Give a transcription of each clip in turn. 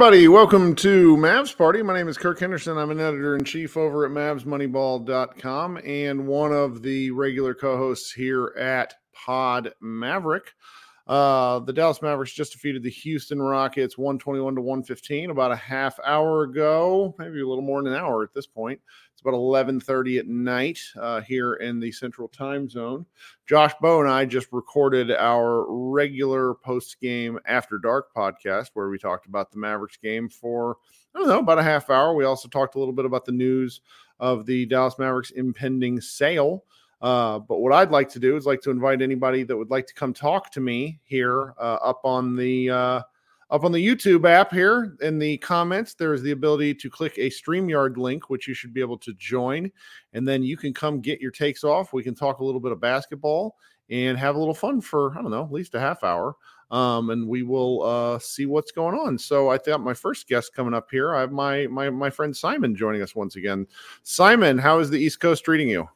Everybody. Welcome to Mavs Party. My name is Kirk Henderson. I'm an editor in chief over at MavsMoneyball.com and one of the regular co hosts here at Pod Maverick. Uh, the Dallas Mavericks just defeated the Houston Rockets 121 to 115 about a half hour ago, maybe a little more than an hour at this point. It's about 11:30 at night uh, here in the Central Time Zone. Josh Bowe and I just recorded our regular post-game After Dark podcast where we talked about the Mavericks game for I don't know about a half hour. We also talked a little bit about the news of the Dallas Mavericks impending sale. Uh, but what I'd like to do is like to invite anybody that would like to come talk to me here uh, up on the uh, up on the YouTube app here in the comments, there is the ability to click a StreamYard link, which you should be able to join. And then you can come get your takes off. We can talk a little bit of basketball and have a little fun for, I don't know, at least a half hour. Um, and we will uh, see what's going on. So I thought my first guest coming up here, I have my my my friend Simon joining us once again. Simon, how is the East Coast treating you?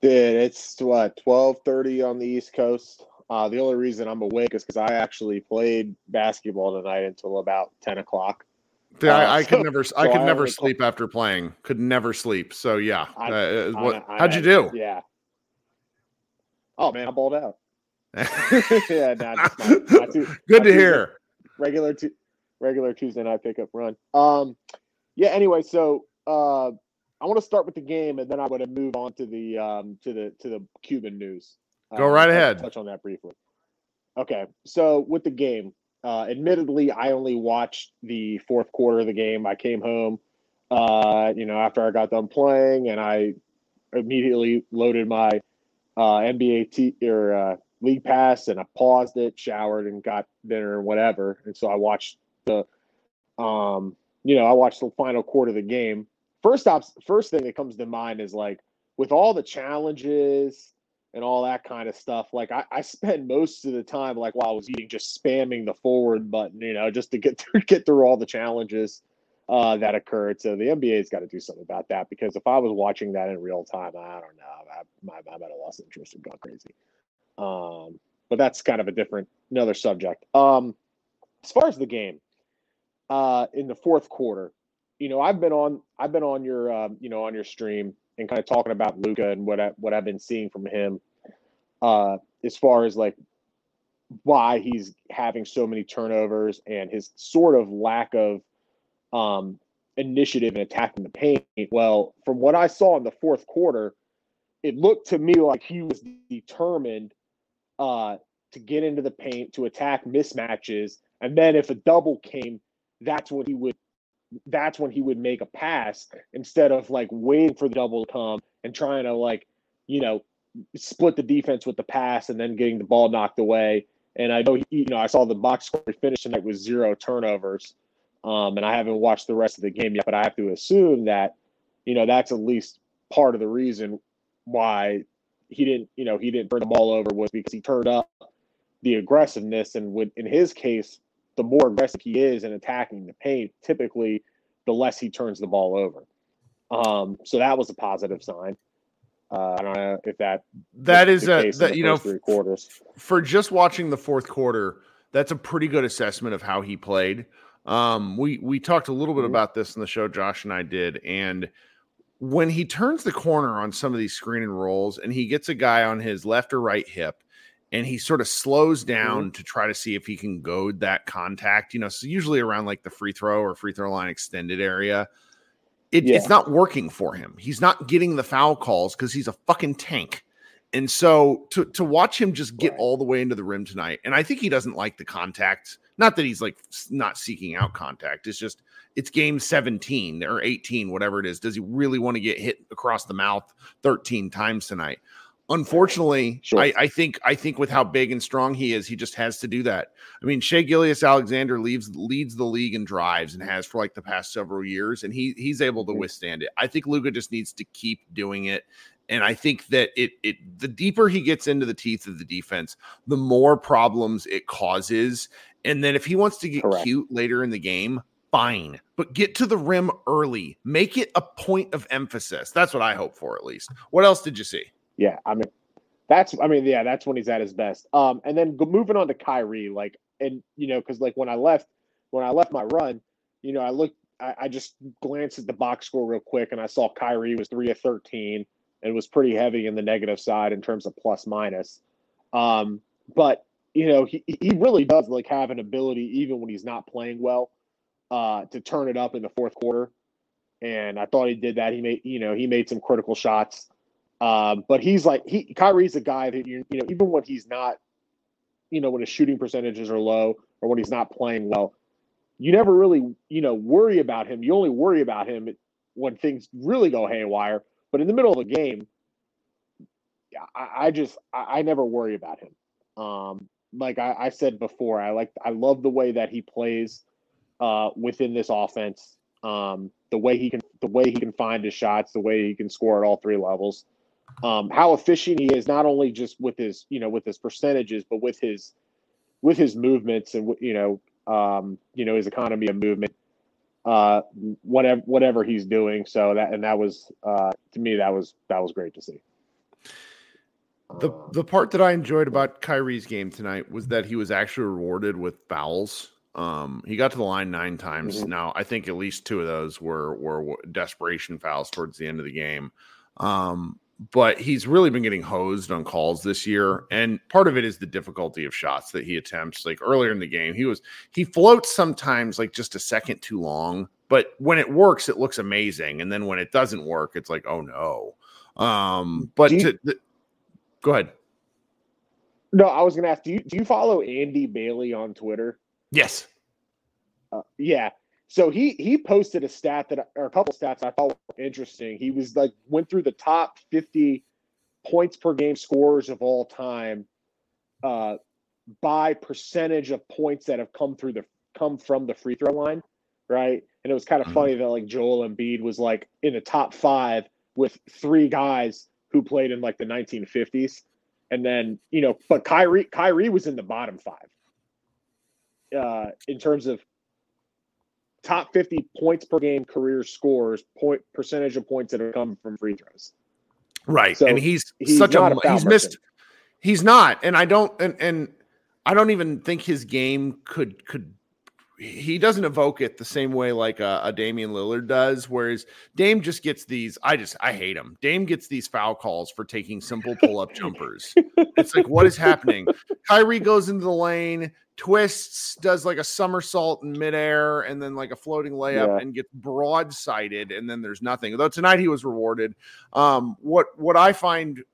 Dude, it's what twelve thirty on the East Coast. Uh, the only reason I'm awake is because I actually played basketball tonight until about ten o'clock. Yeah, I, I, could never, I could I never sleep after playing. Could never sleep. So yeah, I, uh, what, how'd you do? Yeah. Oh man, I balled out. yeah, nah, not, not too, good to hear. Regular, t- regular Tuesday night pickup run. Um, yeah. Anyway, so uh, I want to start with the game, and then I'm going to move on to the um, to the to the Cuban news. Go right ahead. Touch on that briefly. Okay, so with the game, uh, admittedly, I only watched the fourth quarter of the game. I came home, uh, you know, after I got done playing, and I immediately loaded my uh, NBA t- or uh, league pass, and I paused it, showered, and got dinner and whatever. And so I watched the, um, you know, I watched the final quarter of the game. First off, first thing that comes to mind is like with all the challenges and all that kind of stuff. Like I, I spent most of the time, like while I was eating, just spamming the forward button, you know, just to get through, get through all the challenges uh, that occurred. So the NBA's got to do something about that because if I was watching that in real time, I don't know, I, my, I might have lost interest and gone crazy. Um, but that's kind of a different, another subject. Um, as far as the game, uh, in the fourth quarter, you know, I've been on, I've been on your, um, you know, on your stream and kind of talking about Luka and what I, what I've been seeing from him, uh, as far as like why he's having so many turnovers and his sort of lack of um, initiative in attacking the paint. Well, from what I saw in the fourth quarter, it looked to me like he was determined uh, to get into the paint to attack mismatches, and then if a double came, that's when he would that's when he would make a pass instead of like waiting for the double to come and trying to like, you know, split the defense with the pass and then getting the ball knocked away. And I know, he, you know, I saw the box score finish tonight with zero turnovers. Um, and I haven't watched the rest of the game yet, but I have to assume that, you know, that's at least part of the reason why he didn't, you know, he didn't turn the ball over was because he turned up the aggressiveness. And with, in his case, the more aggressive he is in attacking the paint, typically the less he turns the ball over. Um, so that was a positive sign. Uh, I don't know if that that is a that you know three quarters for just watching the fourth quarter. That's a pretty good assessment of how he played. Um, we we talked a little bit mm-hmm. about this in the show. Josh and I did, and when he turns the corner on some of these screen and rolls, and he gets a guy on his left or right hip, and he sort of slows down mm-hmm. to try to see if he can goad that contact. You know, so usually around like the free throw or free throw line extended area it, yeah. it's not working for him. He's not getting the foul calls because he's a fucking tank. And so to to watch him just get right. all the way into the rim tonight, and I think he doesn't like the contact. Not that he's like not seeking out contact. It's just it's game 17 or 18, whatever it is. Does he really want to get hit across the mouth 13 times tonight? Unfortunately, sure. I, I, think I think with how big and strong he is, he just has to do that. I mean, Shai Gilgeous-Alexander leaves leads the league in drives and has for like the past several years, and he he's able to withstand it. I think Luka just needs to keep doing it. And I think that it it the deeper he gets into the teeth of the defense, the more problems it causes. And then if he wants to get Correct. cute later in the game, fine, but get to the rim early. Make it a point of emphasis. That's what I hope for at least. What else did you see? Yeah, I mean, that's I mean, yeah, that's when he's at his best. Um, and then moving on to Kyrie, like, and you know, because like when I left, when I left my run, you know, I looked, I, I just glanced at the box score real quick, and I saw Kyrie was three of thirteen and was pretty heavy in the negative side in terms of plus minus. Um, but you know, he he really does like have an ability, even when he's not playing well, uh, to turn it up in the fourth quarter. And I thought he did that. He made, you know, he made some critical shots. Um, but he's like he Kyrie's a guy that you you know even when he's not, you know, when his shooting percentages are low or when he's not playing well, you never really you know worry about him. You only worry about him when things really go haywire. But in the middle of the game, I, I just I, I, never worry about him. Um, like I, I, said before, I like I love the way that he plays uh, within this offense. Um, the way he can the way he can find his shots, the way he can score at all three levels um, how efficient he is, not only just with his, you know, with his percentages, but with his, with his movements and you know, um, you know, his economy of movement, uh, whatever whatever he's doing. So that and that was uh, to me that was that was great to see. The the part that I enjoyed about Kyrie's game tonight was that he was actually rewarded with fouls. Um, he got to the line nine times. Mm-hmm. Now I think at least two of those were were desperation fouls towards the end of the game. Um, but he's really been getting hosed on calls this year and part of it is the difficulty of shots that he attempts like earlier in the game he was he floats sometimes like just a second too long but when it works it looks amazing and then when it doesn't work it's like oh no. Um but you, to, the, go ahead. No i was gonna ask do you do you follow andy bailey on twitter? Yes. Uh, yeah so he he posted a stat that or a couple stats I thought were interesting. He was like went through the top 50 points per game scorers of all time uh, by percentage of points that have come through the come from the free throw line, right? And it was kind of mm-hmm. funny that like Joel Embiid was like in the top five with three guys who played in like the 1950s, and then you know, but Kyrie Kyrie was in the bottom five uh, in terms of top 50 points per game career scores, point percentage of points that have come from free throws. Right. So and he's, he's such a, a he's missed he's not and I don't and and I don't even think his game could could he doesn't evoke it the same way like a, a Damian Lillard does. Whereas Dame just gets these. I just I hate him. Dame gets these foul calls for taking simple pull up jumpers. It's like what is happening? Kyrie goes into the lane, twists, does like a somersault in midair, and then like a floating layup, yeah. and gets broadsided, and then there's nothing. Though tonight he was rewarded. Um, what what I find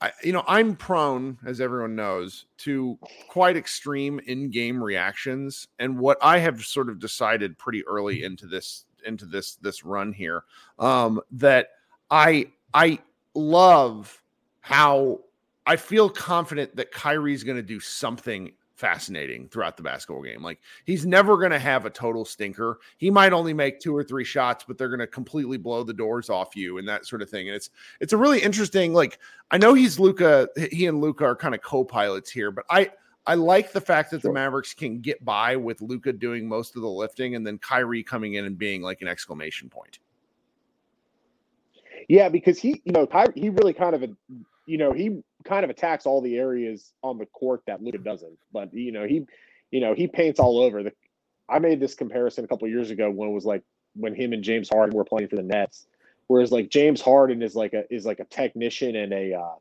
I, you know, I'm prone, as everyone knows, to quite extreme in-game reactions, and what I have sort of decided pretty early into this into this this run here, um, that I I love how I feel confident that Kyrie's going to do something fascinating throughout the basketball game. Like he's never going to have a total stinker. He might only make two or three shots, but they're going to completely blow the doors off you and that sort of thing. And it's it's a really interesting. Like I know he's Luka He and Luka are kind of co-pilots here, but I I like the fact that sure. the Mavericks can get by with Luka doing most of the lifting and then Kyrie coming in and being like an exclamation point. Yeah, because he, you know, Kyrie, he really kind of, you know, he kind of attacks all the areas on the court that Luka doesn't. But you know, he, you know, he paints all over. The I made this comparison a couple years ago when it was like when him and James Harden were playing for the Nets. Whereas like James Harden is like a is like a technician and a, uh,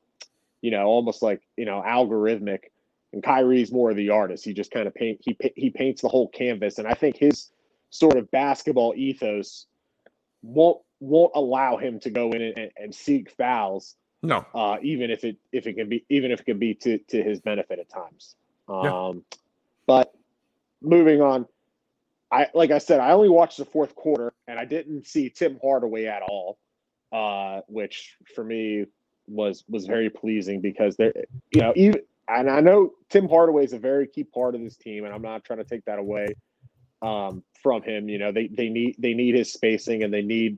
you know, almost like you know algorithmic, and Kyrie's more of the artist. He just kind of paint he he paints the whole canvas, and I think his sort of basketball ethos won't won't allow him to go in and, and seek fouls no. Uh, even if it if it can be even if it can be to to his benefit at times. Um, yeah. but moving on, I like I said, I only watched the fourth quarter and I didn't see Tim Hardaway at all. Uh, which for me was was very pleasing because there you know, even and I know Tim Hardaway is a very key part of this team, and I'm not trying to take that away um, from him. You know, they they need they need his spacing and they need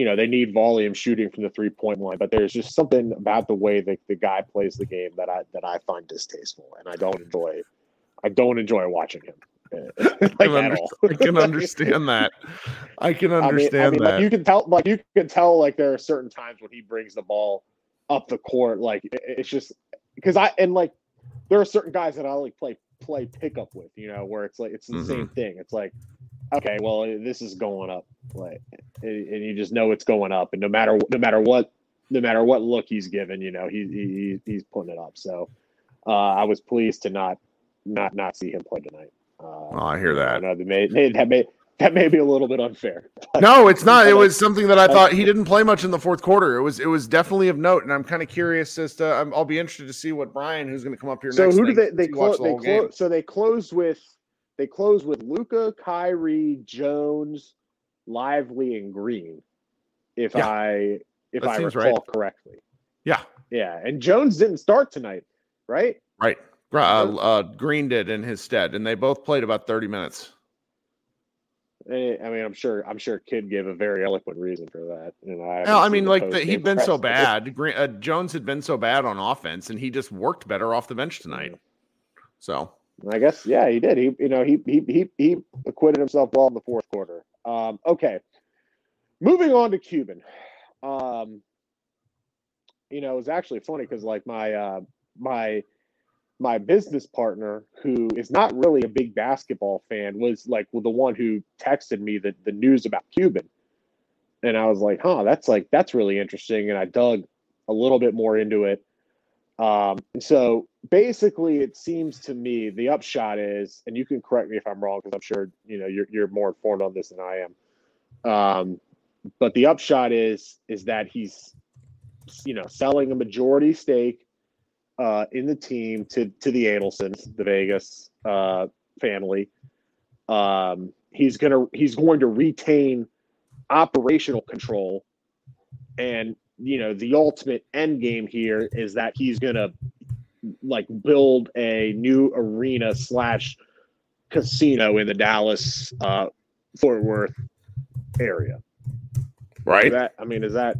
you know, they need volume shooting from the three point line, but there's just something about the way that the guy plays the game that I that I find distasteful, and I don't enjoy. I don't enjoy watching him. like I, I can understand that. I can understand I mean, I mean, that. Like you can tell, like you can tell, like there are certain times when he brings the ball up the court, like it, it's just because I and like there are certain guys that I like play play pickup with, you know, where it's like it's the mm-hmm. same thing. It's like okay, well, this is going up, like, and you just know it's going up, and no matter no matter what, no matter what look he's given, you know, he, he he's putting it up. So, uh, I was pleased to not not not see him play tonight. Uh, oh, I hear that. I that may, that may that may be a little bit unfair. no, it's not. It was something that I thought he didn't play much in the fourth quarter. It was it was definitely of note, and I'm kind of curious as to. i will be interested to see what Brian, who's going to come up here. Next. So next who did they they, clo- the they clo- so they closed with they close with Luka, Kyrie, Jones, Lively, and Green. If yeah. I if that I recall right. correctly. Yeah. Yeah, and Jones didn't start tonight, right? Right. Uh, uh, Green did in his stead, and they both played about thirty minutes. Eh, I mean, I'm sure. I'm sure Kid gave a very eloquent reason for that. You know, I, no, I mean, like the, he'd been so bad. Green, uh, Jones had been so bad on offense, and he just worked better off the bench tonight. So I guess yeah, he did. He you know he he he he acquitted himself well in the fourth quarter. Um, okay, moving on to Cuban. Um, you know, it was actually funny because like my uh, my my business partner, who is not really a big basketball fan, was like well, the one who texted me the the news about Cuban, and I was like, huh, that's like that's really interesting, and I dug a little bit more into it. Um, and so basically, it seems to me the upshot is, and you can correct me if I'm wrong because I'm sure you know you're you're more informed on this than I am. Um, but the upshot is is that he's you know selling a majority stake uh, in the team to to the Adelsons, the Vegas uh, family. Um, he's gonna he's going to retain operational control and you know the ultimate end game here is that he's gonna like build a new arena slash casino in the Dallas uh, Fort Worth area. Right. That I mean, is that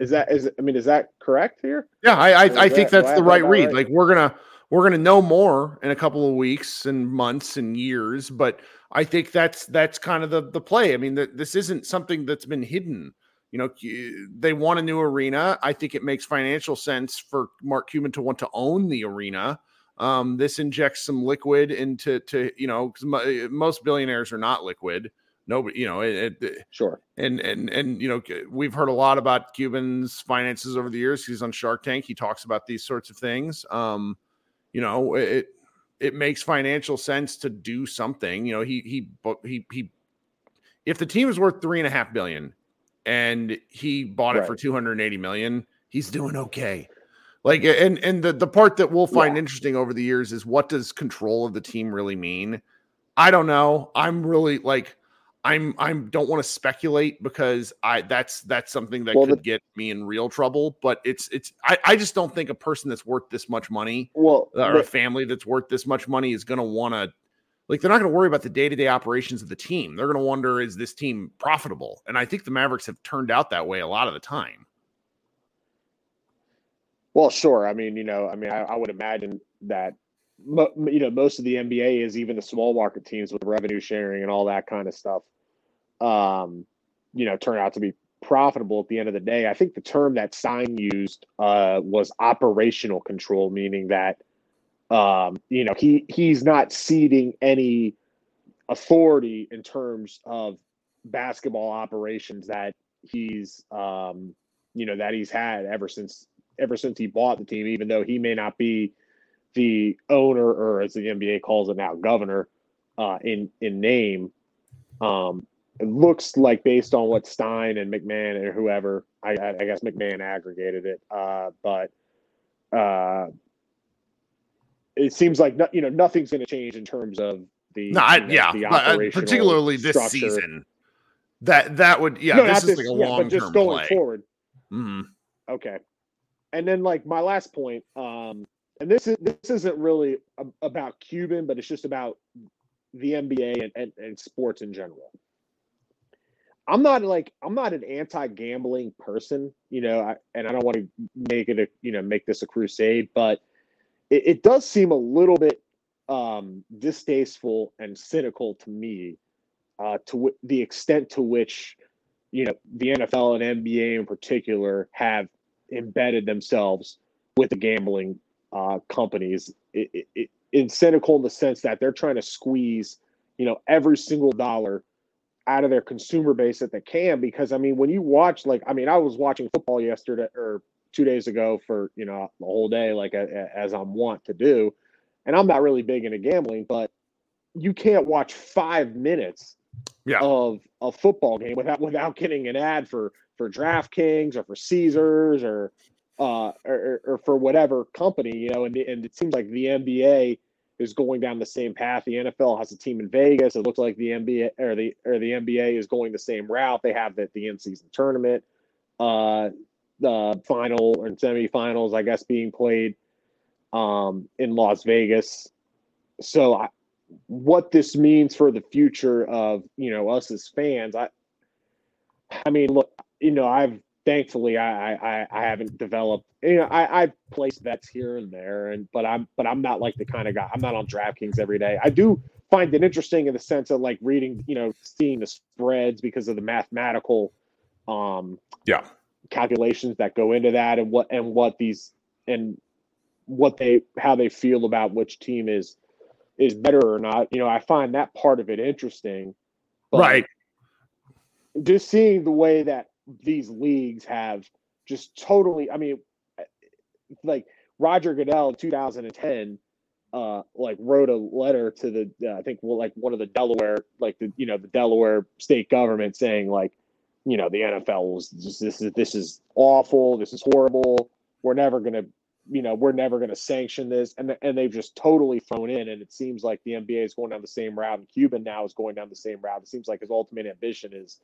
is that is I mean, is that correct here? Yeah, I I, I think that's the right read. Right? Like we're gonna we're gonna know more in a couple of weeks and months and years, but I think that's that's kind of the the play. I mean, that this isn't something that's been hidden you know, they want a new arena. I think it makes financial sense for Mark Cuban to want to own the arena. Um, this injects some liquid into, to you know, eh, most billionaires are not liquid. Nobody, you know, it, it, sure. And and and you know, we've heard a lot about Cuban's finances over the years. He's on Shark Tank. He talks about these sorts of things. Um, you know, it it makes financial sense to do something. You know, he he he he. If the team is worth three and a half billion, and he bought right. it for 280 million, he's doing okay. Like, and and the the part that we'll find Yeah. interesting over the years is what does control of the team really mean? I don't know. I'm really like, I'm I'm don't want to speculate because I that's that's something that Well, could the- get me in real trouble. But it's it's I I just don't think a person that's worth this much money Well, or the- a family that's worth this much money is going to want to like they're not going to worry about the day-to-day operations of the team they're going to wonder is this team profitable and i think the mavericks have turned out that way a lot of the time Well, sure. I mean, you know, I mean, I, I would imagine that, you know, most of the NBA is even the small market teams with revenue sharing and all that kind of stuff, um, you know, turn out to be profitable at the end of the day. I think the term that Stein used uh, was operational control, meaning that, um, you know, he he's not ceding any authority in terms of basketball operations that he's, um, you know, that he's had ever since ever since he bought the team, even though he may not be the owner or as the NBA calls it now, governor uh, in in name. Um, it looks like based on what Stein and McMahon or whoever, I, I I guess McMahon aggregated it, uh, but uh, it seems like no, you know nothing's going to change in terms of the no I, you know, yeah the uh, particularly this structure. season that that would yeah No, this is like a yeah, but long-term just going play forward. Mhm. Okay. And then like my last point, um, and this is this isn't really a- about Cuban, but it's just about the NBA and, and, and sports in general. I'm not like I'm not an anti-gambling person, you know, I, and I don't want to make it a you know make this a crusade, but it, it does seem a little bit um, distasteful and cynical to me uh, to w- the extent to which you know the NFL and NBA in particular have embedded themselves with the gambling uh, companies. It, it, it, cynical in the sense that they're trying to squeeze you know every single dollar out of their consumer base that they can because I mean when you watch like I mean I was watching football yesterday or two days ago for you know the whole day like a, a- as I'm wont to do. And I'm not really big into gambling but you can't watch five minutes Yeah. of a football game without without getting an ad for for DraftKings or for Caesars or uh or, or for whatever company you know and, and it seems like the NBA is going down the same path. The NFL has a team in Vegas. It looks like the NBA or the or the NBA is going the same route. They have the, the in-season tournament. Uh the final and semifinals I guess being played um in Las Vegas so I, what this means for the future of you know us as fans i i mean look you know i've thankfully i i i haven't developed you know i i've placed bets here and there and but i'm but i'm not like the kind of guy i'm not on draftkings every day i do find it interesting in the sense of like reading you know seeing the spreads because of the mathematical um Yeah. Calculations that go into that and what and what these and what they how they feel about which team is is better or not. You know, I find that part of it interesting. but right Just seeing the way that these leagues have just totally, I mean, like Roger Goodell 2010, uh, like wrote a letter to the, uh, I think, well, like one of the Delaware, like the, you know, the Delaware state government saying, like, you know, the NFL was just, this is, this is awful. This is horrible. We're never going to, you know, we're never going to sanction this. And, and they've just totally thrown in. And it seems like the NBA is going down the same route. And Cuban now is going down the same route. It seems like his ultimate ambition is,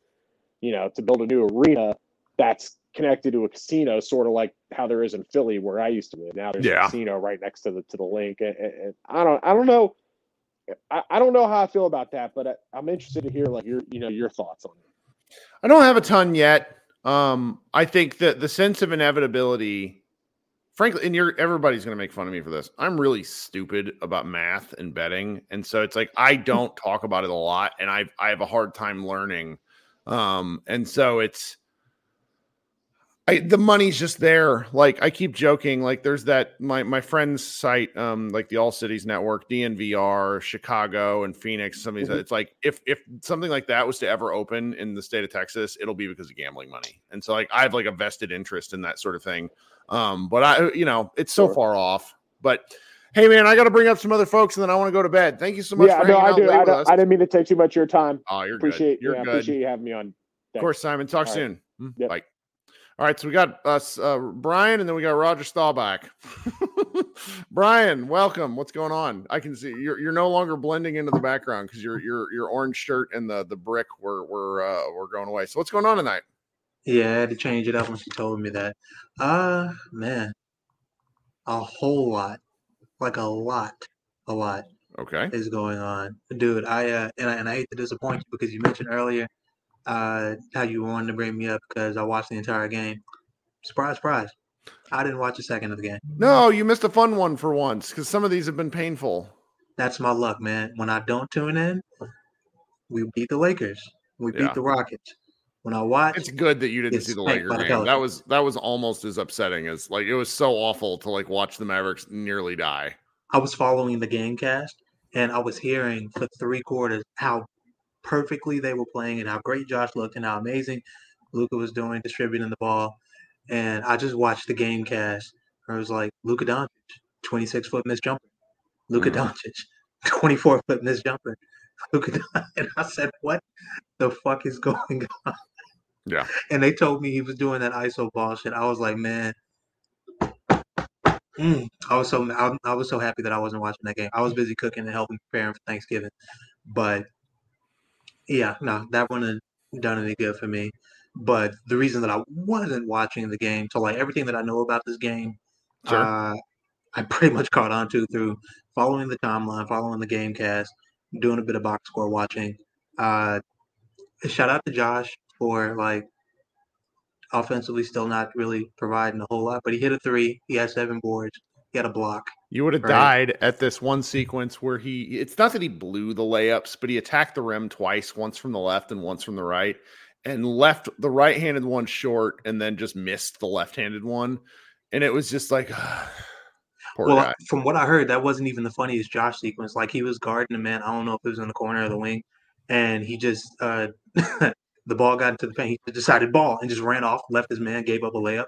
you know, to build a new arena that's connected to a casino, sort of like how there is in Philly where I used to live. Now there's Yeah. a casino right next to the to the Linc. And, and- and I don't I don't know. I, I don't know how I feel about that, but I, I'm interested to hear like your you know your thoughts on it. I don't have a ton yet. Um, I think that the sense of inevitability, frankly, and you're everybody's gonna make fun of me for this. I'm really stupid about math and betting, and so it's like I don't talk about it a lot, and I I have a hard time learning. Um, and so it's I the money's just there. Like I keep joking, like there's that my my friend's site, um, like the All Cities Network, DNVR, Chicago, and Phoenix. Some of these, Mhm. it's like if if something like that was to ever open in the state of Texas, it'll be because of gambling money. And so like I have like a vested interest in that sort of thing. Um, but I you know it's so Sure. far off. But hey man, I got to bring up some other folks, and then I want to go to bed. Thank you so much. yeah, for no, I do. I, I didn't mean to take too much of your time. Oh, you're appreciate good. You're yeah, good. appreciate you having me on. Of course, Simon. Talk All right. soon. Mm, Yep. Bye. All right, so we got us uh, Brian, and then we got Roger Staubach. Brian, welcome. What's going on? I can see you're you're no longer blending into the background because your your your orange shirt and the the brick were were uh, were going away. So what's going on tonight? Yeah, I had to change it up when she told me that. Uh man, a whole lot, like a lot, a lot Okay. is going on, dude. I uh, and I and I hate to disappoint you because you mentioned earlier uh how you wanted to bring me up because I watched the entire game. Surprise, surprise. I didn't watch a second of the game. No, you missed a fun one for once because some of these have been painful. That's my luck, man. When I don't tune in, we beat the Lakers. We Yeah. beat the Rockets. When I watch, It's good that you didn't see the spanked Laker by the game. That was that was almost as upsetting as like it was so awful to like watch the Mavericks nearly die. I was following the game cast and I was hearing for three quarters how perfectly they were playing and how great Josh looked and how amazing Luka was doing distributing the ball. And I just watched the game cast. And I was like, Luka Doncic, 26 foot miss jumper. Luka Mhm. Doncic, 24 foot miss jumper. Doncic. And I said, what the fuck is going on? Yeah. And they told me he was doing that ISO ball shit. I was like, man. Mm, I was so I, I was so happy that I wasn't watching that game. I was busy cooking and helping preparing for Thanksgiving, but yeah, no, that wouldn't have done any good for me. But the reason that I wasn't watching the game, so like everything that I know about this game, Sure. uh, I pretty much caught on to through following the timeline, following the game cast, doing a bit of box score watching. Uh, shout out to Josh for like offensively still not really providing a whole lot, but he hit a three. He had seven boards. He had a block. You would have Right. died at this one sequence where he it's not that he blew the layups, but he attacked the rim twice, once from the left and once from the right, and left the right-handed one short and then just missed the left-handed one. And it was just like poor well, guy. from what I heard, that wasn't even the funniest Josh sequence. Like he was guarding a man. I don't know if it was in the corner of the wing, and he just uh, the ball got into the paint. He decided ball and just ran off, left his man, gave up a layup.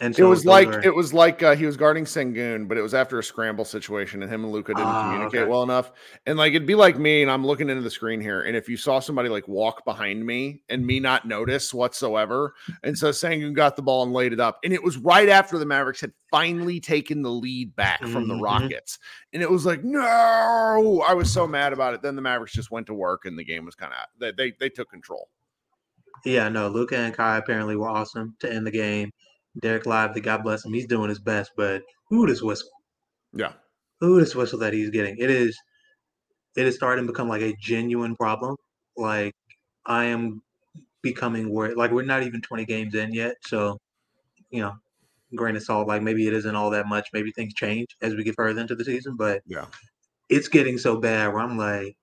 And so It was like are- it was like uh, he was guarding Sengun, but it was after a scramble situation, and him and Luka didn't Ah, communicate okay. well enough. And like it'd be like me, and I'm looking into the screen here, and if you saw somebody like walk behind me and me not notice whatsoever, and so Sengun got the ball and laid it up, and it was right after the Mavericks had finally taken the lead back from the Mhm. Rockets, and it was like no, I was so mad about it. Then the Mavericks just went to work, and the game was kind of they, they they took control. yeah, no. Luka and Kai apparently were awesome to end the game. Derek Lively, God bless him, he's doing his best, but who this whistle? Yeah, Who this whistle that he's getting? It is, it is starting to become like a genuine problem. Like I am becoming worried. Like we're not even 20 games in yet, so you know, grain of salt. Like maybe it isn't all that much. Maybe things change as we get further into the season, but yeah. it's getting so bad where I'm like,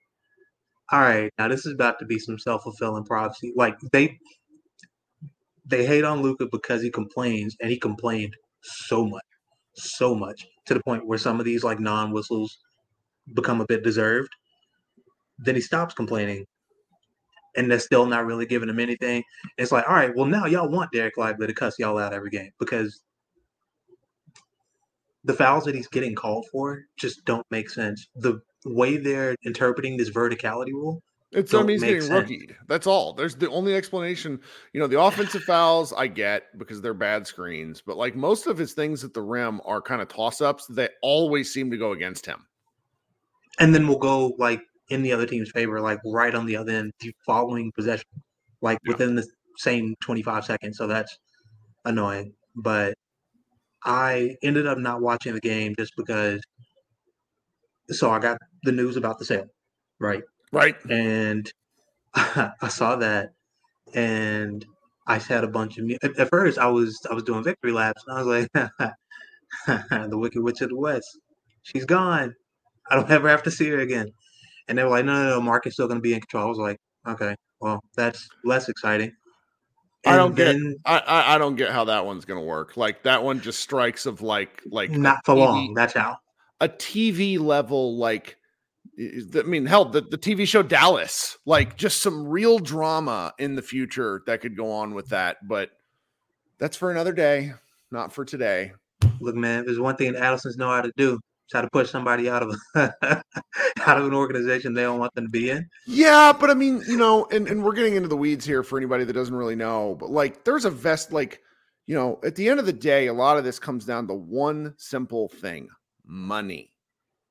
all right, now this is about to be some self fulfilling prophecy. Like they they hate on Luka because he complains, and he complained so much, so much to the point where some of these like non whistles become a bit deserved. Then he stops complaining, and they're still not really giving him anything. It's like, all right, well now y'all want Derek Lively to cuss y'all out every game because the fouls that he's getting called for just don't make sense. The way they're interpreting this verticality rule, It's I don't mean he's getting sense. rookied. That's all. There's the only explanation. You know, the offensive fouls I get because they're bad screens, but like most of his things at the rim are kind of toss ups that always seem to go against him. and then we'll go like in the other team's favor, like right on the other end, the following possession, like Yeah. within the same 25 seconds. So that's annoying. But I ended up not watching the game just because. So I got the news about the sale, right? Right. and I saw that, and I had a bunch of. At, at first, I was I was doing victory laps, and I was like, "The Wicked Witch of the West, she's gone. I don't ever have to see her again." And they were like, "No, no, no, Mark is still going to be in control." I was like, "Okay, well, that's less exciting." I don't And get- I, I don't get how that one's gonna work. Like that one just strikes of like like not for TV long. That's how. a TV level like i- mean, hell, the, the TV show Dallas, like just some real drama in the future that could go on with that. But that's for another day, not for today. Look, man, if there's one thing Adelsons know how to do. It's how to push somebody out of out of an organization they don't want them to be in. Yeah, but I mean, you know, and, and we're getting into the weeds here for anybody that doesn't really know, but like there's a vest like you know, at the end of the day, a lot of this comes down to one simple thing money.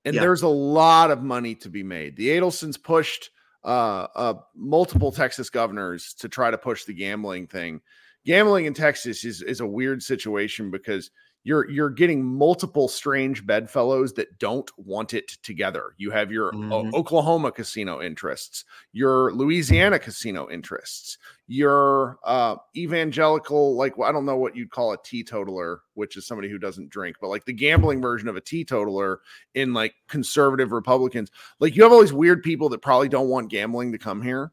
And Yeah. there's a lot of money to be made. The Adelsons pushed uh, uh, multiple Texas governors to try to push the gambling thing. Gambling in Texas is, is a weird situation because you're you're getting multiple strange bedfellows that don't want it together. You have your Mhm. Oklahoma casino interests, your Louisiana casino interests, your uh evangelical like well, I don't know what you'd call a teetotaler, which is somebody who doesn't drink, but like the gambling version of a teetotaler in like conservative Republicans. Like you have all these weird people that probably don't want gambling to come here.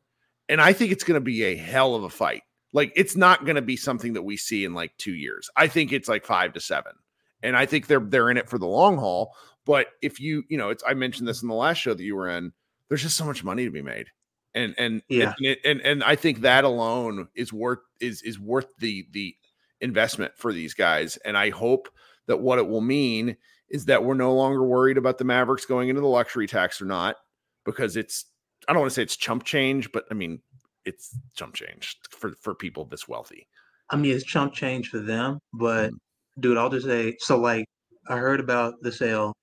And I think it's going to be a hell of a fight. Like it's not going to be something that we see in like 2 years. I think it's like 5 to 7. And I think they're they're in it for the long haul, but if you, you know, it's I mentioned this in the last show that you were in, there's just so much money to be made. And and Yeah. and and, and, and I think that alone is worth is is worth the the investment for these guys. And I hope that what it will mean is that we're no longer worried about the Mavericks going into the luxury tax or not, because it's I don't want to say it's chump change, but I mean it's chump change for for people this wealthy. I mean, it's chump change for them, but Mm-hmm. dude, I'll just say so. Like, I heard about the sale.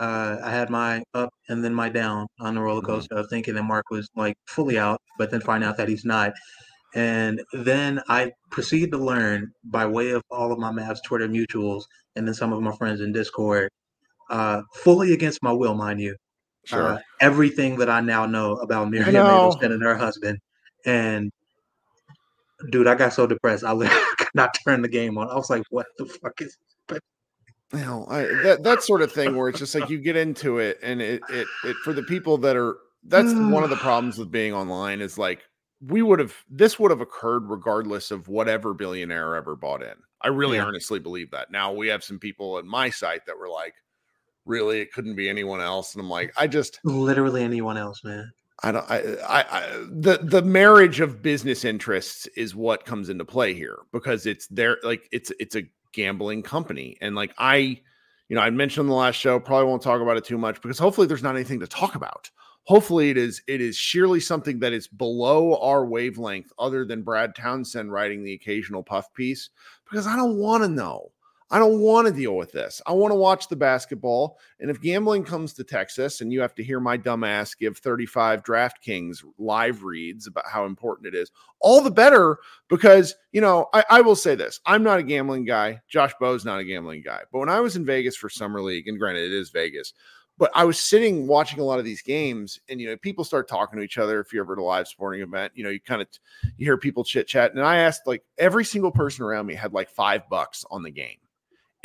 Uh, I had my up and then my down on the roller Mhm. coaster of thinking that Mark was like fully out, but then find out that he's not. And then I proceed to learn by way of all of my Mavs Twitter mutuals and then some of my friends in Discord, uh, fully against my will, mind you, Sure. uh, everything that I now know about Miriam know. And her husband. And dude, I got so depressed. I could not turn the game on. I was like, what the fuck is Well, I, that that sort of thing where it's just like you get into it, and it it it for the people that are that's one of the problems with being online is like we would have this would have occurred regardless of whatever billionaire ever bought in. I really Yeah. earnestly believe that. Now we have some people at my site that were like, really, it couldn't be anyone else, and I'm like, I just literally anyone else, man? I don't. I, I, I the the marriage of business interests is what comes into play here because it's there. Like it's it's a gambling company, and like I, you know, I mentioned on the last show. Probably won't talk about it too much because hopefully there's not anything to talk about. Hopefully it is it is sheerly something that is below our wavelength, other than Brad Townsend writing the occasional puff piece. Because I don't want to know. I don't want to deal with this. I want to watch the basketball. And if gambling comes to Texas and you have to hear my dumbass give 35 DraftKings live reads about how important it is, all the better because, you know, I, I will say this I'm not a gambling guy. Josh Bowe's not a gambling guy. But when I was in Vegas for Summer League, and granted, it is Vegas, but I was sitting watching a lot of these games, and you know, people start talking to each other. If you're ever at a live sporting event, you know, you kind of you hear people chit chat. And I asked like every single person around me had like five bucks on the game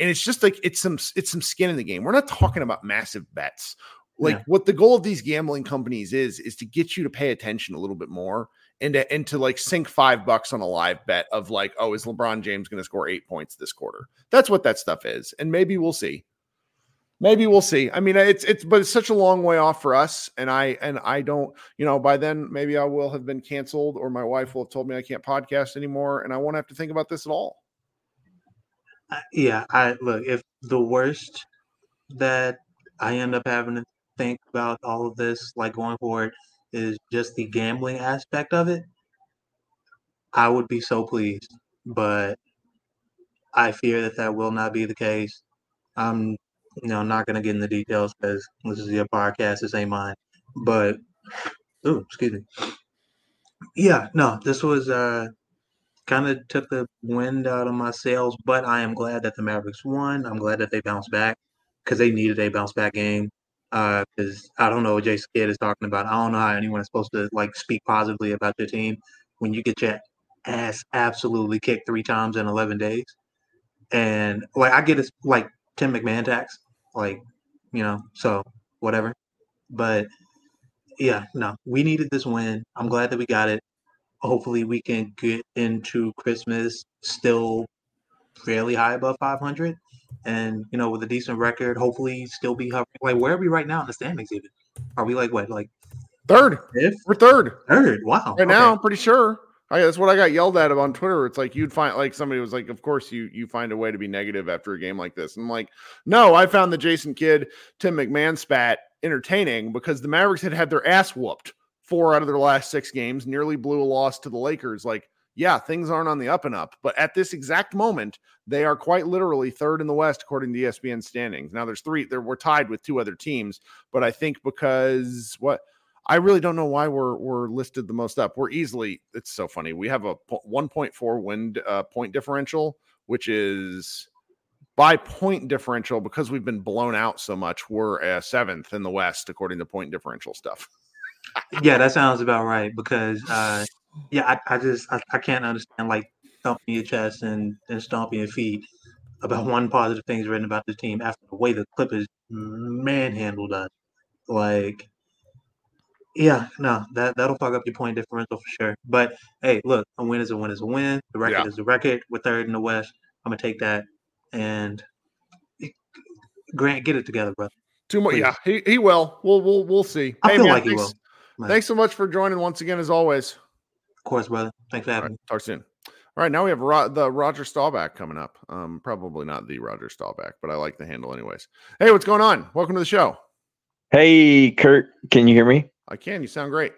and it's just like it's some it's some skin in the game. We're not talking about massive bets. Like Yeah. what the goal of these gambling companies is is to get you to pay attention a little bit more and to, and to like sink five bucks on a live bet of like, oh, is LeBron James going to score eight points this quarter? That's what that stuff is, and maybe we'll see. Maybe we'll see. I mean, it's it's but it's such a long way off for us, and I and I don't, you know, by then maybe I will have been canceled, or my wife will have told me I can't podcast anymore, and I won't have to think about this at all. Yeah, I look if the worst that I end up having to think about all of this, like going forward, is just the gambling aspect of it. I would be so pleased, but I fear that that will not be the case. I'm, you know, not going to get into details because this is your podcast. This ain't mine. But, oh, excuse me. Yeah, no, this was uh kind of took the wind out of my sails, but I am glad that the Mavericks won. I'm glad that they bounced back because they needed a bounce back game. Uh, because I don't know what Jason Kidd is talking about. I don't know how anyone is supposed to like speak positively about your team when you get your ass absolutely kicked three times in 11 days. And like I get it's like Tim McMahon tax, like you know, so whatever. But yeah, no, we needed this win. I'm glad that we got it hopefully we can get into Christmas still fairly high above 500 and you know with a decent record hopefully still be hovering like where are we right now in the standings even are we like what like Third, fifth? We're third. third wow right okay. now i'm pretty sure. I, that's what i got yelled at on twitter. It's like you'd find like somebody was like of course you you find a way to be negative after a game like this. And i'm like no i found the jason kidd tim mcmahon spat entertaining because the mavericks had had their ass whooped four out of their last six games nearly blew a loss to the lakers like yeah, things aren't on the up and up, but at this exact moment, they are quite literally third in the West according to ESPN standings. Now there's three, there we're tied with two other teams, but I think because what I really don't know why we're we're listed the most up. We're easily it's so funny. We have a 1.4 win uh, point differential, which is by point differential because we've been blown out so much. We're a seventh in the West according to point differential stuff. Yeah, that sounds about right because uh, yeah, I, I just I, I, can't understand like thumping your chest and, and stomping your feet about one positive things written about the team after the way the Clippers manhandled us. Like, yeah, no, that that'll fuck up your point differential for sure. But hey, look, a win is a win is a win. The record yeah. is the record. We're third in the West. I'm gonna take that and Grant, get it together, brother. Too much, yeah. He he will. We'll we'll we'll see. I hey, feel man, like thanks, he will. Thanks so much for joining once again, as always. Of course, brother. Thanks for having right, me. Talk soon. All right, now we have Ro- the Roger Staubach coming up. Um, probably not the Roger Staubach, but I like the handle anyways. Hey, what's going on? Welcome to the show. Hey, Kirk, can you hear me? I can. You sound great.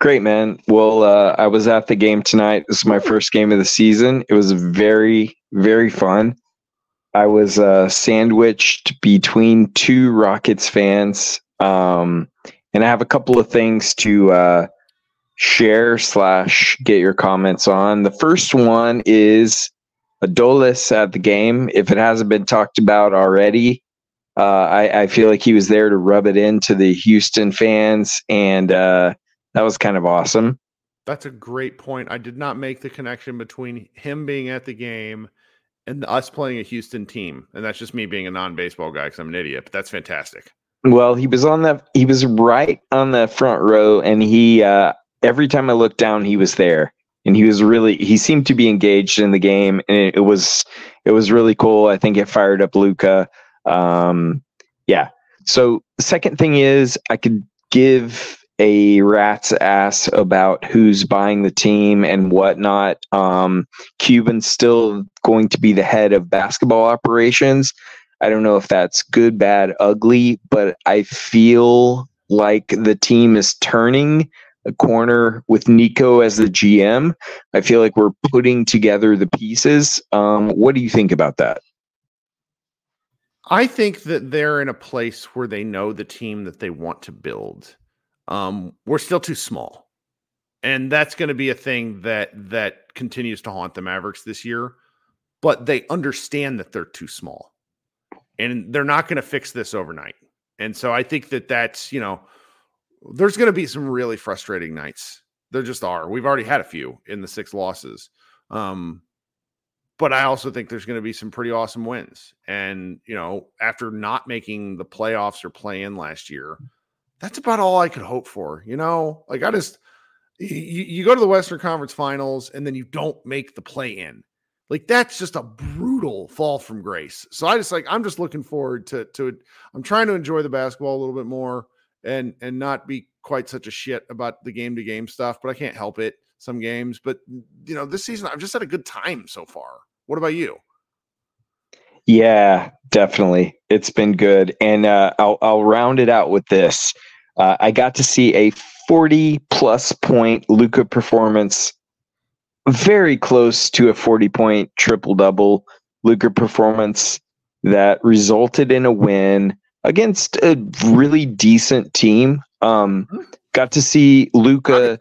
Great, man. Well, uh, I was at the game tonight. This is my first game of the season. It was very, very fun. I was uh, sandwiched between two Rockets fans, um, and I have a couple of things to uh, share slash get your comments on. The first one is Adolis at the game. If it hasn't been talked about already, uh, I, I, feel like he was there to rub it into the Houston fans, and uh, that was kind of awesome. That's a great point. I did not make the connection between him being at the game and us playing a Houston team, and that's just me being a non-baseball guy because I'm an idiot. But that's fantastic. Well, he was on the he was right on the front row, and he uh, every time I looked down, he was there, and he was really he seemed to be engaged in the game, and it, it was it was really cool. I think it fired up Luka. Um, yeah. So second thing is I could give a rat's ass about who's buying the team and whatnot. Um, Cuban's still going to be the head of basketball operations. I don't know if that's good, bad, ugly, but I feel like the team is turning a corner with Nico as the GM. I feel like we're putting together the pieces. Um, what do you think about that? I think that they're in a place where they know the team that they want to build. Um, we're still too small, and that's going to be a thing that that continues to haunt the Mavericks this year. But they understand that they're too small, and they're not going to fix this overnight. And so I think that that's you know there's going to be some really frustrating nights. There just are. We've already had a few in the six losses. Um, but I also think there's going to be some pretty awesome wins. And, you know, after not making the playoffs or play in last year, that's about all I could hope for. You know, like I just, you, you go to the Western Conference finals and then you don't make the play in. Like that's just a brutal fall from grace. So I just like, I'm just looking forward to, to, I'm trying to enjoy the basketball a little bit more and and not be quite such a shit about the game to game stuff, but I can't help it some games. But you know, this season I've just had a good time so far. What about you? Yeah, definitely. It's been good. And uh, I'll I'll round it out with this. Uh, I got to see a 40 plus point Luka performance, very close to a 40 point triple double Luka performance that resulted in a win against a really decent team. Um, got to see Luka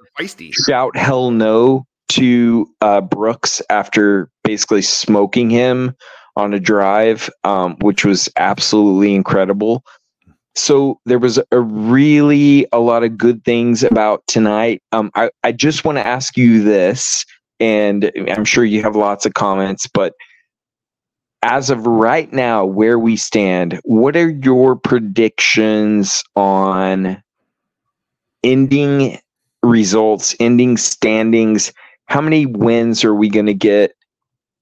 shout hell no to uh, Brooks after basically smoking him on a drive, um, which was absolutely incredible. So there was a really a lot of good things about tonight. Um, I, I just want to ask you this, and I'm sure you have lots of comments, but as of right now, where we stand, what are your predictions on ending results, ending standings? How many wins are we going to get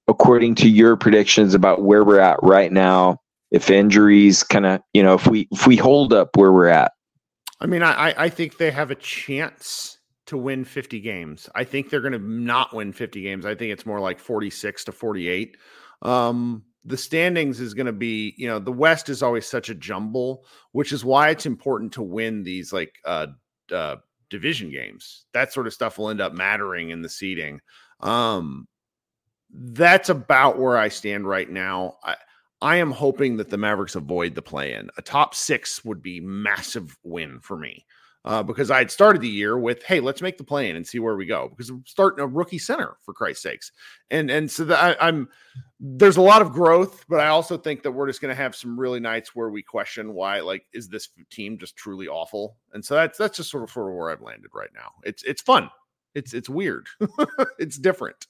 according to your predictions about where we're at right now? If injuries kind of, you know, if we if we hold up where we're at. I mean, I I think they have a chance to win 50 games. I think they're going to not win 50 games. I think it's more like 46 to 48. Um, the standings is going to be, you know, the West is always such a jumble, which is why it's important to win these like uh, uh division games. That sort of stuff will end up mattering in the seeding. Um, that's about where I stand right now. I, I am hoping that the Mavericks avoid the play in. A top six would be massive win for me uh, because I had started the year with, hey, let's make the play in and see where we go because I'm starting a rookie center for Christ's sakes. And and so that I, I'm there's a lot of growth, but I also think that we're just going to have some really nights where we question why, like, is this team just truly awful? And so that's that's just sort of sort of where I've landed right now. It's it's fun. It's it's weird. it's different.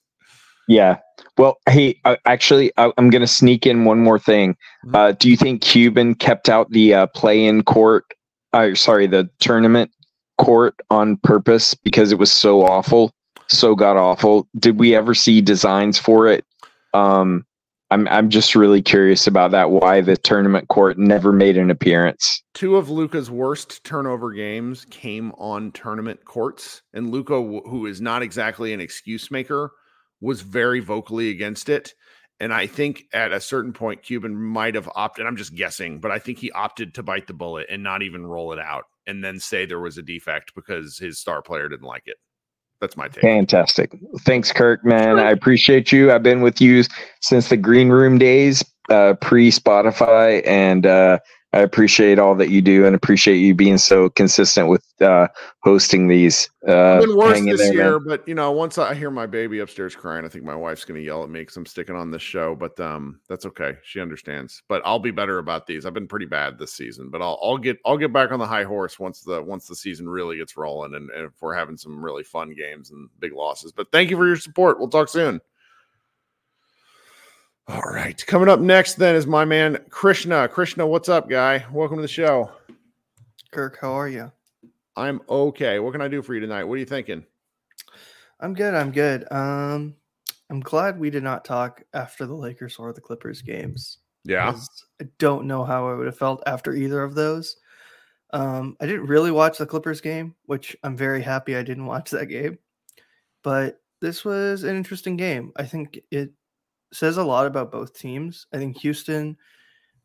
Yeah. Well, hey, uh, actually, I, am going to sneak in one more thing. Mm-hmm. Uh, do you think Cuban kept out the uh, play-in court? Uh, sorry, the tournament court on purpose because it was so awful, so god awful. Did we ever see designs for it? Um, I'm I'm just really curious about that. Why the tournament court never made an appearance? Two of Luka's worst turnover games came on tournament courts, and Luka, who is not exactly an excuse maker was very vocally against it. And I think at a certain point, Cuban might have opted. I'm just guessing, but I think he opted to bite the bullet and not even roll it out and then say there was a defect because his star player didn't like it. That's my take. Fantastic. Thanks, Kirk, man. I appreciate you. I've been with you since the green room days, uh, pre Spotify, and uh, I appreciate all that you do and appreciate you being so consistent with uh, hosting these. Uh, been worse this there, year, man. but you know, once I hear my baby upstairs crying, I think my wife's going to yell at me because I'm sticking on this show. But um, that's okay. She understands. But I'll be better about these. I've been pretty bad this season, but I'll I'll get I'll get back on the high horse once the once the season really gets rolling and, and if we're having some really fun games and big losses. But thank you for your support. We'll talk soon. All right. Coming up next, then, is my man Krishna. Krishna, what's up, guy? Welcome to the show. Kirk, how are you? I'm okay. What can I do for you tonight? What are you thinking? I'm good. I'm good. Um, I'm glad we did not talk after the Lakers or the Clippers games. Yeah. I don't know how I would have felt after either of those. Um, I didn't really watch the Clippers game, which I'm very happy I didn't watch that game. But this was an interesting game. I think it says a lot about both teams. I think Houston,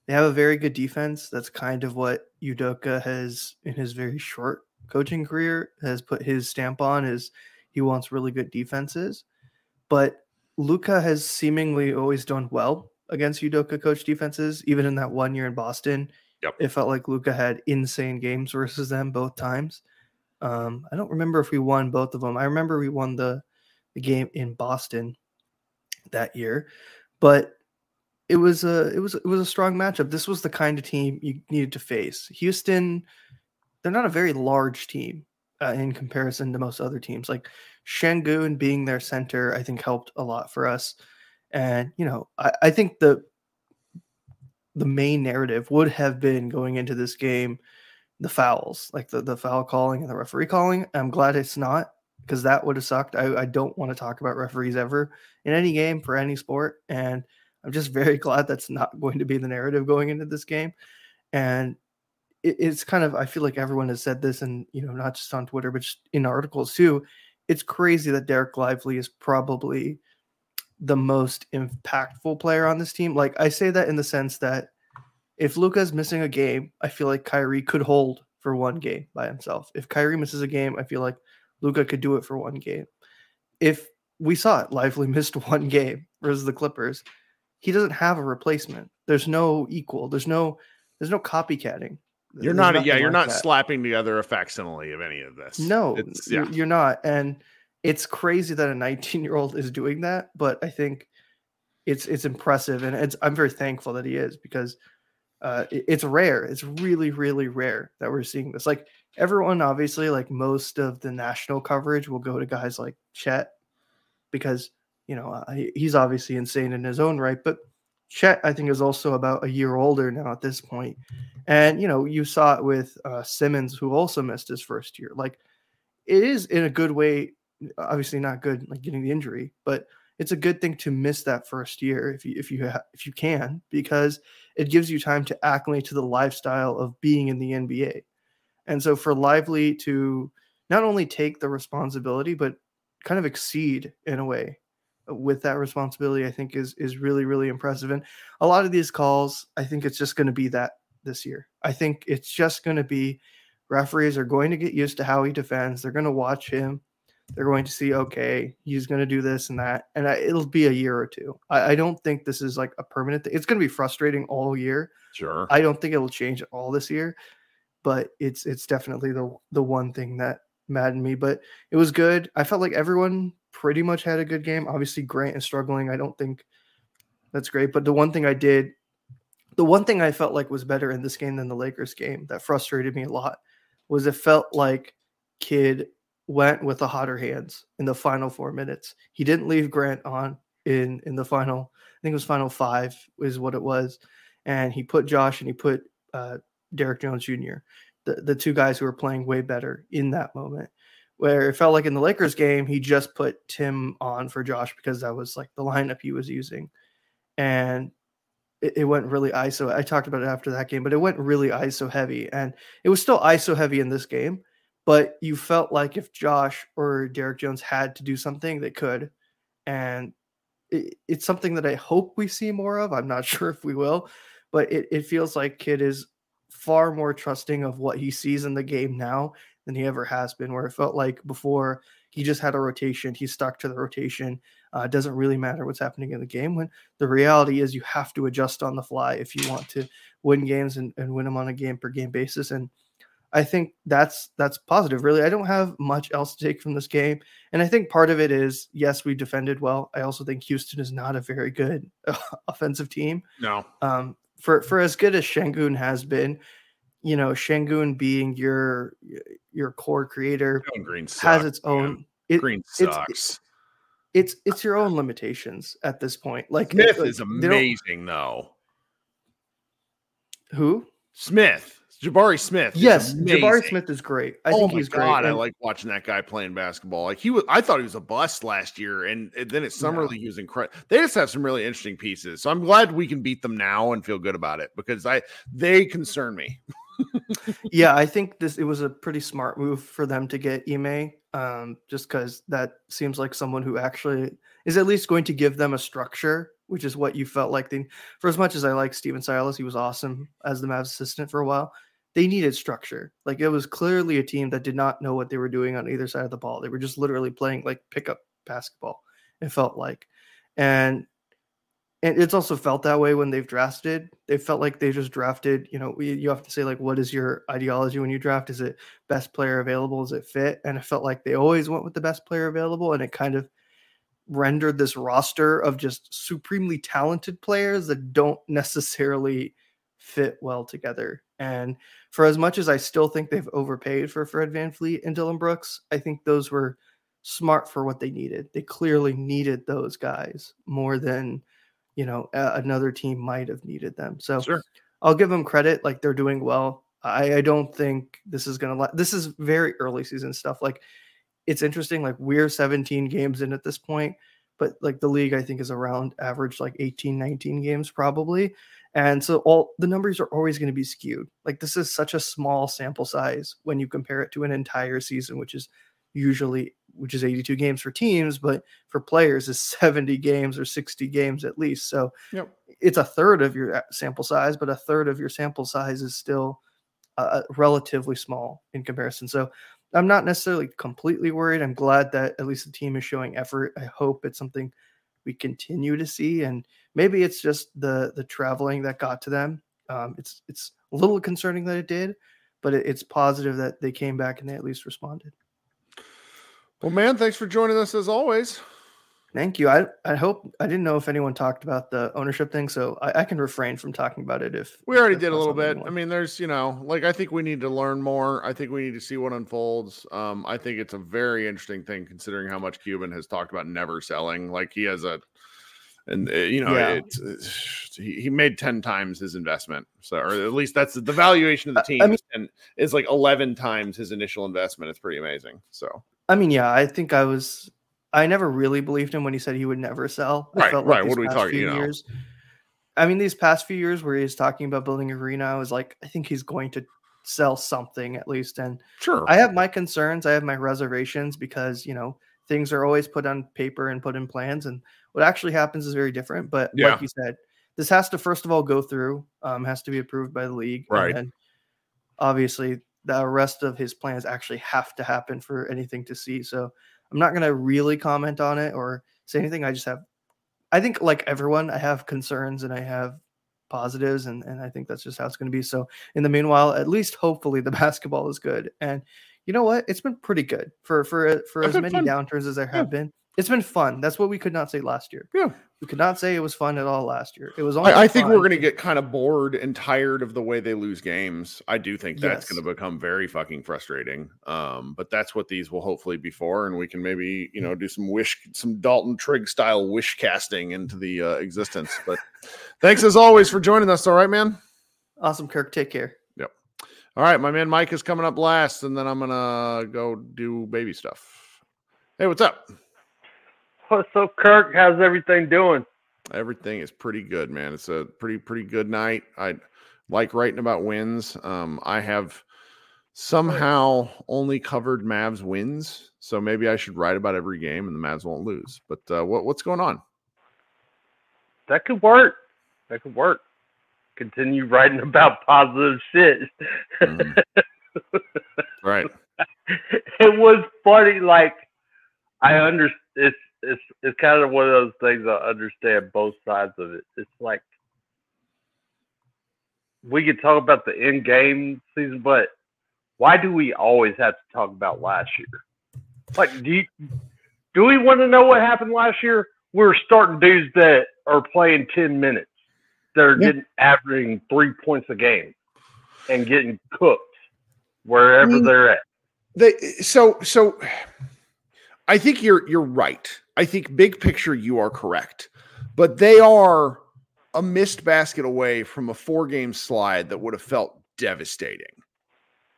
they have a very good defense. That's kind of what Udoka has in his very short coaching career has put his stamp on is he wants really good defenses. But Luka has seemingly always done well against Udoka coach defenses, even in that one year in Boston. Yep. It felt like Luka had insane games versus them both times. Um, I don't remember if we won both of them. I remember we won the the game in Boston that year, but it was a it was it was a strong matchup. This was the kind of team you needed to face. Houston, they're not a very large team uh, in comparison to most other teams. Like Sengun being their center, I think helped a lot for us. And you know, I, I think the the main narrative would have been going into this game the fouls, like the, the foul calling and the referee calling. I'm glad it's not because that would have sucked. I, I don't want to talk about referees ever in any game for any sport. And I'm just very glad that's not going to be the narrative going into this game. And it, it's kind of, I feel like everyone has said this, and, you know, not just on Twitter, but in articles too. It's crazy that Dereck Lively is probably the most impactful player on this team. Like, I say that in the sense that if Luka's missing a game, I feel like Kyrie could hold for one game by himself. If Kyrie misses a game, I feel like Luka could do it for one game. If we saw it, Lively missed one game versus the Clippers. He doesn't have a replacement. There's no equal. There's no there's no copycatting. You're there's not yeah, you're like not that. slapping together a facsimile of any of this. No, yeah. you're not. And it's crazy that a 19 year old is doing that, but I think it's it's impressive and it's I'm very thankful that he is because uh, it, it's rare. It's really, really rare that we're seeing this. Like everyone, obviously, like most of the national coverage will go to guys like Chet because you know he's obviously insane in his own right. But Chet, I think, is also about a year older now at this point, and you know you saw it with uh, Simmons, who also missed his first year. Like it is in a good way. Obviously, not good like getting the injury, but it's a good thing to miss that first year if you if you ha- if you can because it gives you time to acclimate to the lifestyle of being in the NBA. And so for Lively to not only take the responsibility but kind of exceed in a way uh, with that responsibility I think is is really really impressive and a lot of these calls I think it's just going to be that this year. I think it's just going to be referees are going to get used to how he defends. They're going to watch him they're going to see, okay, he's going to do this and that, and I, it'll be a year or two. I, I don't think this is like a permanent. thing. It's going to be frustrating all year. Sure. I don't think it'll change at all this year, but it's it's definitely the the one thing that maddened me. But it was good. I felt like everyone pretty much had a good game. Obviously, Grant is struggling. I don't think that's great. But the one thing I did, the one thing I felt like was better in this game than the Lakers game that frustrated me a lot was it felt like Kidd went with the hotter hands in the final four minutes. He didn't leave Grant on in in the final. I think it was final five is what it was, and he put Josh and he put uh, Derrick Jones Jr. The the two guys who were playing way better in that moment. Where it felt like in the Lakers game, he just put Tim on for Josh because that was like the lineup he was using, and it, it went really ISO. I talked about it after that game, but it went really ISO heavy, and it was still ISO heavy in this game but you felt like if Josh or Derek Jones had to do something, they could. And it, it's something that I hope we see more of. I'm not sure if we will, but it, it feels like Kidd is far more trusting of what he sees in the game now than he ever has been. Where it felt like before he just had a rotation, he stuck to the rotation. Uh, it doesn't really matter what's happening in the game. When the reality is, you have to adjust on the fly if you want to win games and, and win them on a game per game basis. And I think that's that's positive. Really, I don't have much else to take from this game, and I think part of it is yes, we defended well. I also think Houston is not a very good offensive team. No, um, for for as good as Sengun has been, you know, Sengun being your your core creator sucks, has its own. It, Green sucks. It's, it's it's your own limitations at this point. Like Smith like, is amazing, though. Who? Smith. Jabari Smith. Yes, Jabari Smith is great. I oh think he's God, great. I like watching that guy playing basketball. Like he was, I thought he was a bust last year, and, and then at summer Yeah. league he was incredible. They just have some really interesting pieces, so I'm glad we can beat them now and feel good about it because I they concern me. yeah, I think this it was a pretty smart move for them to get Ime, um, just because that seems like someone who actually is at least going to give them a structure, which is what you felt like they. For as much as I like Stephen Silas, he was awesome as the Mavs assistant for a while. They needed structure. Like it was clearly a team that did not know what they were doing on either side of the ball. They were just literally playing like pickup basketball. It felt like, and and it's also felt that way when they've drafted. They felt like they just drafted. You know, you you have to say like, what is your ideology when you draft? Is it best player available? Is it fit? And it felt like they always went with the best player available, and it kind of rendered this roster of just supremely talented players that don't necessarily fit well together. And for as much as I still think they've overpaid for Fred VanVleet and Dillon Brooks, I think those were smart for what they needed. They clearly needed those guys more than you know another team might have needed them. So Sure. I'll give them credit; like they're doing well. I, I don't think this is gonna. La- this is very early season stuff. Like it's interesting. Like we're 17 games in at this point, but like the league, I think is around average like 18, 19 games probably. And so all the numbers are always going to be skewed. Like this is such a small sample size when you compare it to an entire season, which is usually which is 82 games for teams, but for players is 70 games or 60 games at least. So Yep. it's a third of your uh, sample size, but a third of your sample size is still uh, relatively small in comparison. So I'm not necessarily completely worried. I'm glad that at least the team is showing effort. I hope it's something we continue to see, and maybe it's just the the traveling that got to them. Um, it's it's a little concerning that it did, but it, it's positive that they came back and they at least responded. Well, man, thanks for joining us as always. Thank you. I I hope I didn't know if anyone talked about the ownership thing, so I, I can refrain from talking about it if We already if did a little bit. I mean, there's, you know, like I think we need to learn more. I think we need to see what unfolds. Um, I think it's a very interesting thing considering how much Cuban has talked about never selling. Like he has a, and uh, you know, Yeah. it's he, he made ten times his investment. So, or at least that's the valuation of the team, I mean- and is like eleven times his initial investment. It's pretty amazing. So, I mean, yeah, I think I was. I never really believed him when he said he would never sell. I Right, felt right. these What are we talking- you know? Years, I mean, these past few years where he's talking about building a arena, I was like, I think he's going to sell something at least. And sure, I have my concerns. I have my reservations because you know things are always put on paper and put in plans, and what actually happens is very different. But Yeah. like you said, this has to first of all go through, um, has to be approved by the league, Right. And then obviously, the rest of his plans actually have to happen for anything to see. So I'm not gonna really comment on it or say anything. I just have, I think like everyone, I have concerns and I have positives, and and I think that's just how it's gonna be. So in the meanwhile, at least hopefully the basketball is good. And you know what? It's been pretty good for for for as many fun. downturns as there Yeah. have been. It's been fun. That's what we could not say last year. Yeah. We could not say it was fun at all last year. It was only I, I think we're going to get kind of bored and tired of the way they lose games. I do think that's Yes. going to become very fucking frustrating. Um, but that's what these will hopefully be for, and we can maybe you know do some wish, some Dalton Trigg style wish casting into the uh, existence. But thanks as always for joining us. All right, man. awesome. Kirk, take care. Yep. All right, my man Mike is coming up last, and then I'm gonna go do baby stuff. Hey, what's up? What's up, Kirk? How's everything doing? Everything is pretty good, man. It's a pretty pretty good night. I like writing about wins. Um, I have somehow only covered Mavs wins, so maybe I should write about every game and the Mavs won't lose. But uh, what what's going on? That could work. That could work. Continue writing about positive shit. Mhm. right. it was funny. Like I under it's it's it's kind of one of those things. I understand both sides of it. It's like we could talk about the end game season, but why do we always have to talk about last year? Like, do you, do we want to know what happened last year? We're starting dudes that are playing ten minutes. They're Yeah. getting averaging three points a game and getting cooked wherever mean, they're at. They so so I think you're you're right. I think big picture you are correct. But they are a missed basket away from a four game slide that would have felt devastating.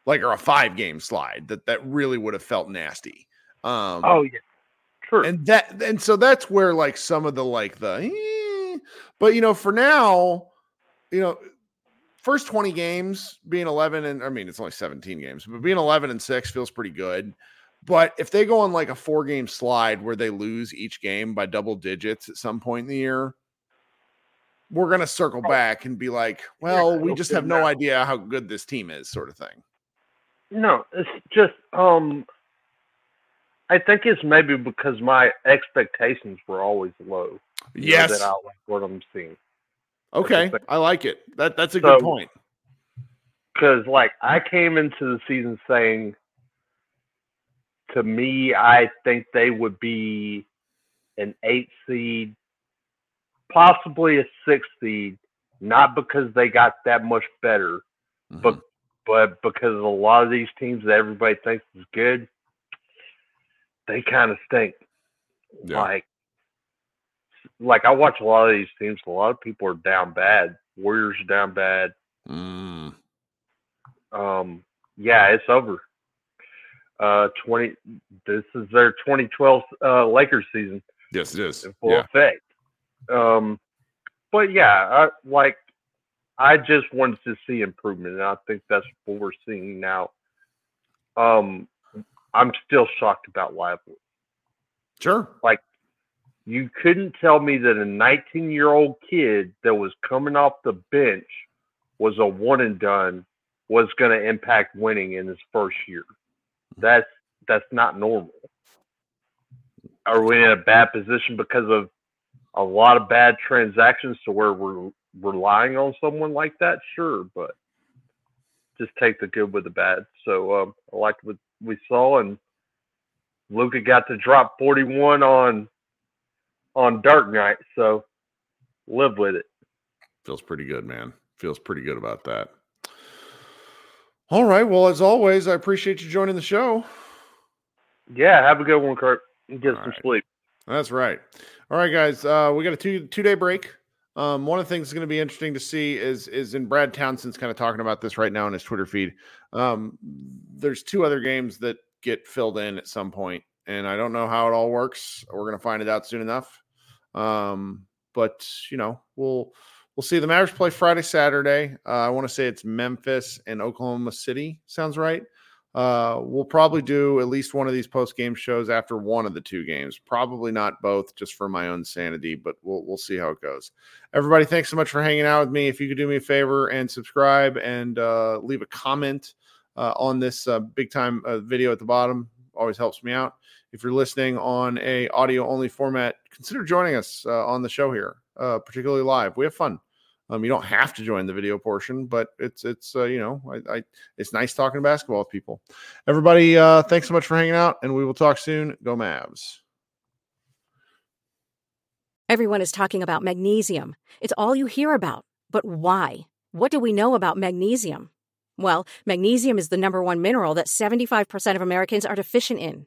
Like or a five game slide that that really would have felt nasty. Um Oh yeah, true. and that and so that's where like some of the like the eh, but you know for now you know first 20 games being 11 and i mean it's only 17 games but being 11 and 6 feels pretty good but if they go on like a four game slide where they lose each game by double digits at some point in the year we're going to circle back and be like well we just have no idea how good this team is sort of thing. No, it's just um I think it's maybe because my expectations were always low. yes that I like what I'm seeing. okay i like it. That that's a So- good point. Because like I came into the season saying to me, I think they would be an eight seed, possibly a six seed, not because they got that much better, but Mhm. but because a lot of these teams that everybody thinks is good, they kind of stink. Yeah. Like, like I watch a lot of these teams. A lot of people are down bad. Warriors are down bad. Mm. Um, yeah, it's over. Uh, twenty. This is their 2012 uh, Lakers season Yes, it is. in full Yeah. effect. Um, but yeah, I, like I just wanted to see improvement, and I think that's what we're seeing now. Um, I'm still shocked about Lively. Sure. Like you couldn't tell me that a 19 year old kid that was coming off the bench was a one and done was going to impact winning in his first year. That's that's not normal. Are we in a bad position because of a lot of bad transactions to where we're relying on someone like that? Sure, but just take the good with the bad. So um, I liked what we saw, and Luka got to drop 41 on on Dark Knight, so live with it. Feels pretty good, man. Feels pretty good about that. All right. Well, as always, I appreciate you joining the show. Yeah, have a good one, Kirk. And get All some right. sleep. That's right. All right, guys. Uh, we got a two two day break. Um, one of the things that's going to be interesting to see is is in Brad Townsend's kind of talking about this right now in his Twitter feed. Um, there's two other games that get filled in at some point, and I don't know how it all works. We're going to find it out soon enough. Um, but you know, we'll we'll see. The Mavericks play Friday, Saturday. Uh, I want to say it's Memphis and Oklahoma City. Sounds right. Uh, we'll probably do at least one of these post game shows after one of the two games. Probably not both, just for my own sanity, but we'll we'll see how it goes. Everybody, thanks so much for hanging out with me. If you could do me a favor and subscribe and uh, leave a comment uh, on this uh, big time uh, video at the bottom, always helps me out. if you're listening on a audio only format, consider joining us on the show here, uh, particularly live. We have fun. Um, you don't have to join the video portion, but it's it's uh, you know I, I, it's nice talking basketball with people. Everybody, uh, thanks so much for hanging out, and we will talk soon. Go Mavs! Everyone is talking about magnesium. It's all you hear about. But why? What do we know about magnesium? Well, magnesium is the number one mineral that 75% of Americans are deficient in.